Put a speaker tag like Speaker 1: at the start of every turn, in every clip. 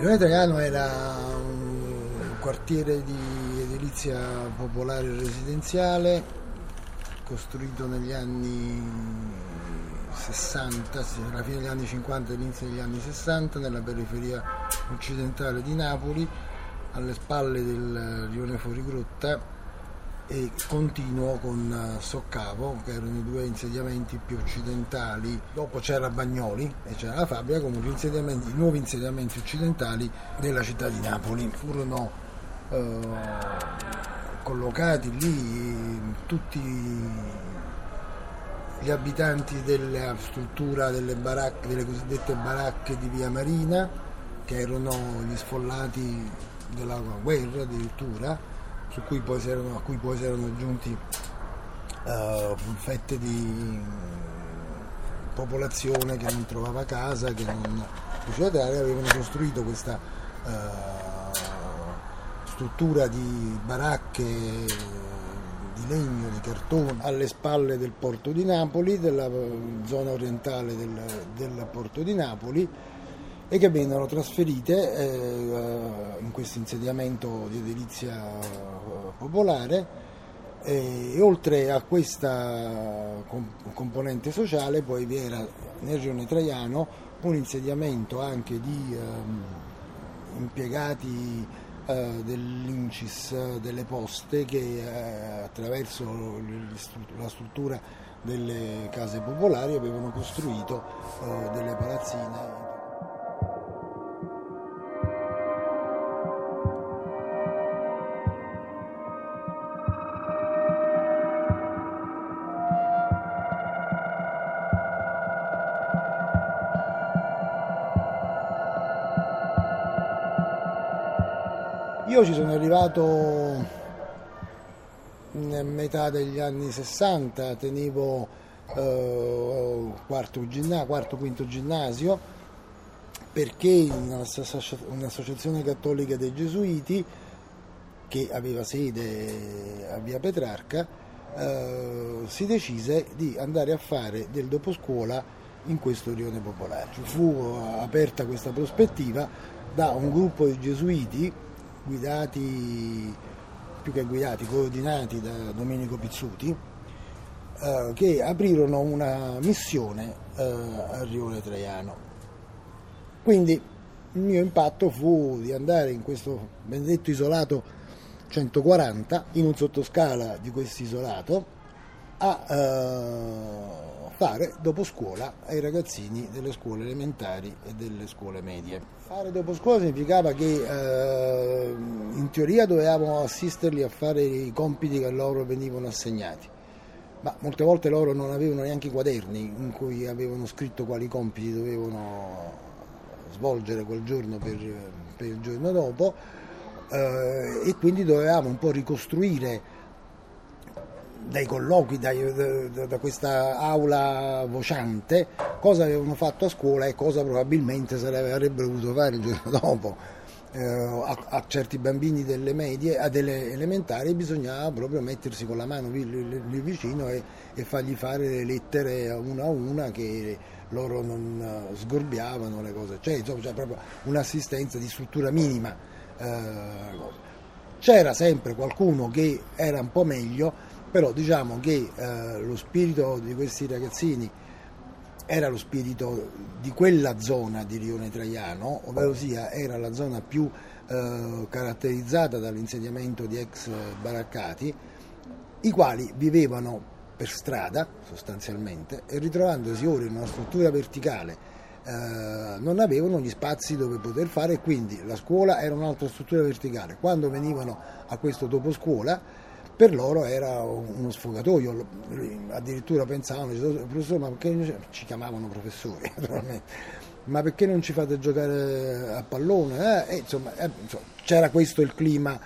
Speaker 1: Rione Traiano era un quartiere di edilizia popolare residenziale costruito negli anni 60, alla fine degli anni 50 e all'inizio degli anni 60 nella periferia occidentale di Napoli alle spalle del rione Fuorigrotta e continuo con eh, Soccavo, che erano i due insediamenti più occidentali. Dopo c'era Bagnoli e c'era la fabbrica, comunque i nuovi insediamenti occidentali della città di Napoli. Furono eh, collocati lì tutti gli abitanti della struttura delle, baracche, delle cosiddette baracche di Via Marina, che erano gli sfollati della guerra addirittura cui erano, a cui poi si erano aggiunti uh, fette di popolazione che non trovava casa, che non riusciva a dare, avevano costruito questa uh, struttura di baracche di legno, di cartone, alle spalle del porto di Napoli, della zona orientale del, del porto di Napoli e che vennero trasferite eh, in questo insediamento di edilizia eh, popolare e, e oltre a questa componente sociale poi vi era nel rione Traiano un insediamento anche di eh, impiegati eh, dell'Incis delle poste che eh, attraverso la struttura delle case popolari avevano costruito eh, delle palazzine Io ci sono arrivato a metà degli anni 60, tenevo eh, quarto, quarto, quinto ginnasio, perché un'associazione cattolica dei Gesuiti, che aveva sede a via Petrarca, eh, si decise di andare a fare del doposcuola in questo rione popolare. Fu aperta questa prospettiva da un gruppo di gesuiti guidati, più che guidati, coordinati da Domenico Pizzuti, eh, che aprirono una missione eh, a Rione Traiano. Quindi il mio impatto fu di andare in questo benedetto isolato 140, in un sottoscala di questo isolato, a eh, fare dopo scuola ai ragazzini delle scuole elementari e delle scuole medie. Fare dopo scuola significava che eh, in teoria dovevamo assisterli a fare i compiti che loro venivano assegnati, ma molte volte loro non avevano neanche i quaderni in cui avevano scritto quali compiti dovevano svolgere quel giorno per, per il giorno dopo eh, e quindi dovevamo un po' ricostruire dai colloqui, dai, da, da, questa aula vociante, cosa avevano fatto a scuola e cosa probabilmente avrebbero dovuto fare il giorno dopo. Eh, a, a, certi bambini delle medie, a delle elementari bisognava proprio mettersi con la mano lì, vicino e, e, fargli fare le lettere una a una che loro non uh, sgorbiavano le cose, cioè insomma c'è proprio un'assistenza di struttura minima. Eh, c'era sempre qualcuno che era un po' meglio, però diciamo che eh, lo spirito di questi ragazzini era lo spirito di quella zona di Rione Traiano, ovvero sia era la zona più eh, caratterizzata dall'insediamento di ex baraccati, i quali vivevano per strada sostanzialmente e ritrovandosi ora in una struttura verticale eh, non avevano gli spazi dove poter fare quindi la scuola era un'altra struttura verticale. Quando venivano a questo dopo scuola per loro era uno sfogatoio, addirittura pensavano, ma perché ci chiamavano professori naturalmente, ma perché non ci fate giocare a pallone? Eh, insomma, eh, insomma, c'era questo il clima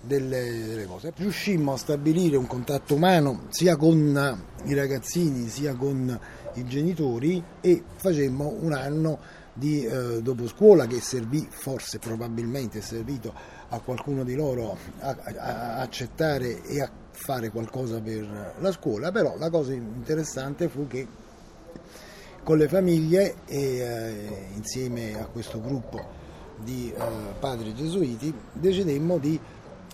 Speaker 1: delle, delle, cose. Riuscimmo a stabilire un contatto umano sia con i ragazzini sia con i genitori e facemmo un anno di eh, dopo scuola che servì, forse probabilmente è servito a qualcuno di loro a, a, accettare e a fare qualcosa per la scuola, però la cosa interessante fu che con le famiglie e eh, insieme a questo gruppo di eh, padri gesuiti, decidemmo di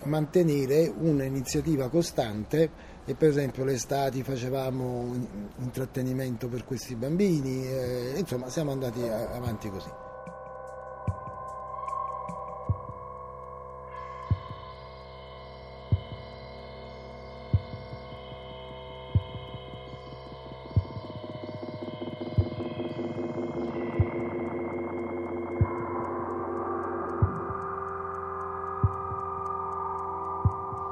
Speaker 1: mantenere un'iniziativa costante e per esempio le estati facevamo intrattenimento per questi bambini, eh, insomma siamo andati avanti così.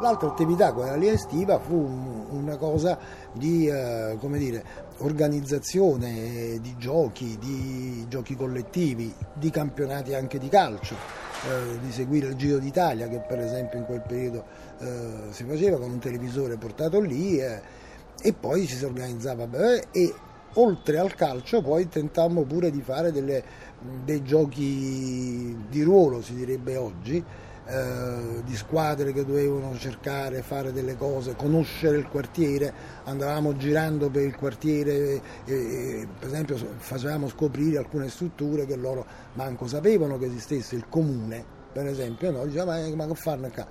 Speaker 1: L'altra attività, quella lì estiva, fu una cosa di eh, dire, organizzazione di giochi, di giochi collettivi, di campionati anche di calcio, eh, di seguire il Giro d'Italia che per esempio in quel periodo eh, si faceva con un televisore portato lì eh, e poi ci si organizzava e oltre al calcio poi tentammo pure di fare delle, dei giochi di ruolo si direbbe oggi eh, di squadre che dovevano cercare, fare delle cose, conoscere il quartiere, andavamo girando per il quartiere e, e, per esempio facevamo scoprire alcune strutture che loro manco sapevano che esistesse il comune, per esempio, no? dicevamo ma, ma che fanno qua?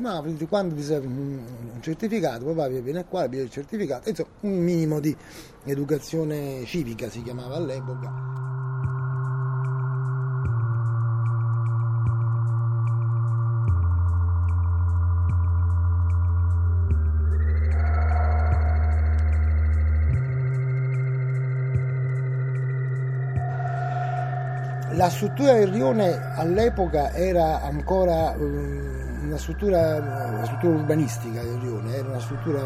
Speaker 1: Ma quando vi serve un certificato, poi vai, viene qua, viene il certificato, insomma un minimo di educazione civica si chiamava all'epoca. La struttura del rione all'epoca era ancora ehm, una struttura, una struttura, urbanistica del rione, era una struttura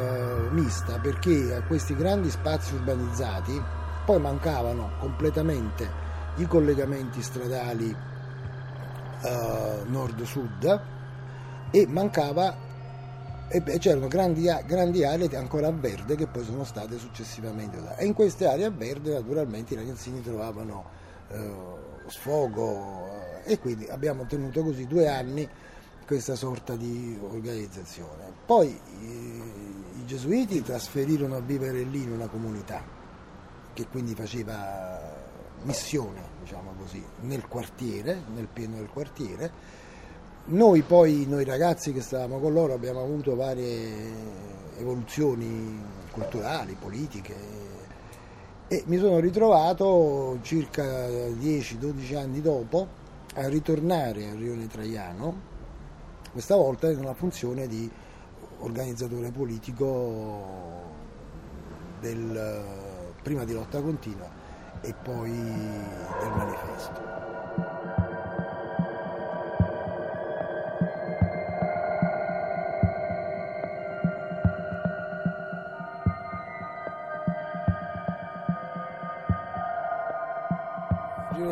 Speaker 1: mista perché a questi grandi spazi urbanizzati poi mancavano completamente i collegamenti stradali eh, nord-sud e mancava e c'erano grandi, grandi, aree ancora a verde che poi sono state successivamente e in queste aree a verde naturalmente i ragazzini trovavano eh, sfogo eh, e quindi abbiamo tenuto così due anni questa sorta di organizzazione. Poi i, i gesuiti trasferirono a vivere lì in una comunità che quindi faceva missione, diciamo così, nel quartiere, nel pieno del quartiere. Noi poi, noi ragazzi che stavamo con loro, abbiamo avuto varie evoluzioni culturali, politiche, e mi sono ritrovato circa 10-12 anni dopo a ritornare a Rione Traiano, questa volta in una funzione di organizzatore politico del, prima di lotta continua e poi del manifesto.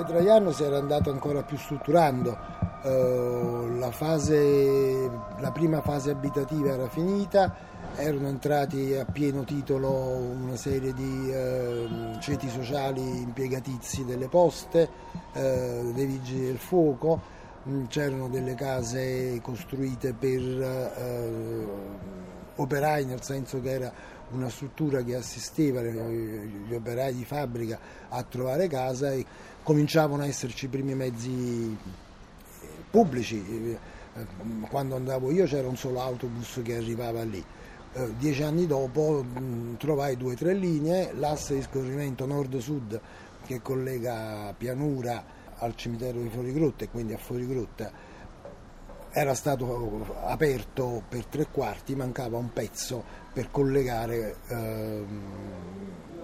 Speaker 1: Giulio Traiano si era andato ancora più strutturando, uh, la, fase, la prima fase abitativa era finita, erano entrati a pieno titolo una serie di uh, ceti sociali impiegatizi delle poste, uh, dei vigili del fuoco, mm, c'erano delle case costruite per operai nel senso che era una struttura che assisteva gli operai di fabbrica a trovare casa e cominciavano a esserci i primi mezzi pubblici. Quando andavo io c'era un solo autobus che arrivava lì. Eh, dieci anni dopo trovai due o tre linee, l'asse di scorrimento nord-sud che collega pianura al cimitero di Fuorigrotta e quindi a Fuorigrotta era stato aperto per tre quarti, mancava un pezzo per collegare ehm,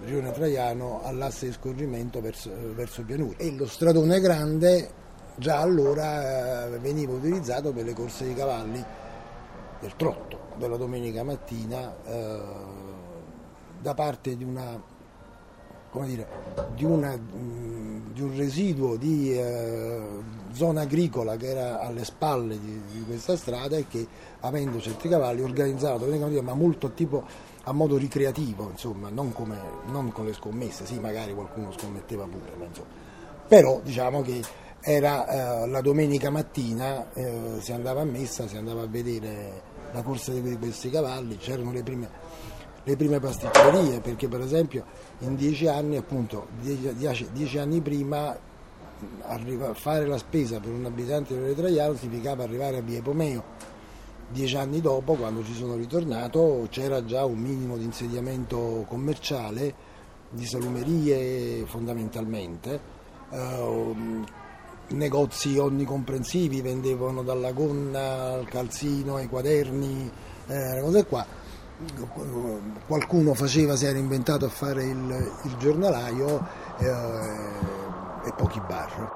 Speaker 1: Rione Traiano all'asse di scorrimento verso, verso Pianura. E lo stradone grande già allora eh, veniva utilizzato per le corse di cavalli del trotto della domenica mattina eh, da parte di una dire, di, una, di, un residuo di eh, zona agricola che era alle spalle di, di, questa strada e che avendo cavalli organizzava ma molto tipo a modo ricreativo, insomma, non, come, non con le scommesse, sì magari qualcuno scommetteva pure, ma insomma. però diciamo che era eh, la domenica mattina, eh, si andava a messa, si andava a vedere la corsa di questi cavalli, c'erano le prime le prime pasticcerie, perché per esempio in dieci anni, appunto, dieci, dieci anni prima arriva, fare la spesa per un abitante di Traiano significava arrivare a Via Epomeo. Dieci anni dopo, quando ci sono ritornato, c'era già un minimo di insediamento commerciale, di salumerie fondamentalmente, eh, negozi onnicomprensivi, vendevano dalla gonna al calzino ai quaderni, eh, cose qua. Qualcuno faceva, si era inventato a fare il, il giornalaio eh, e pochi bar.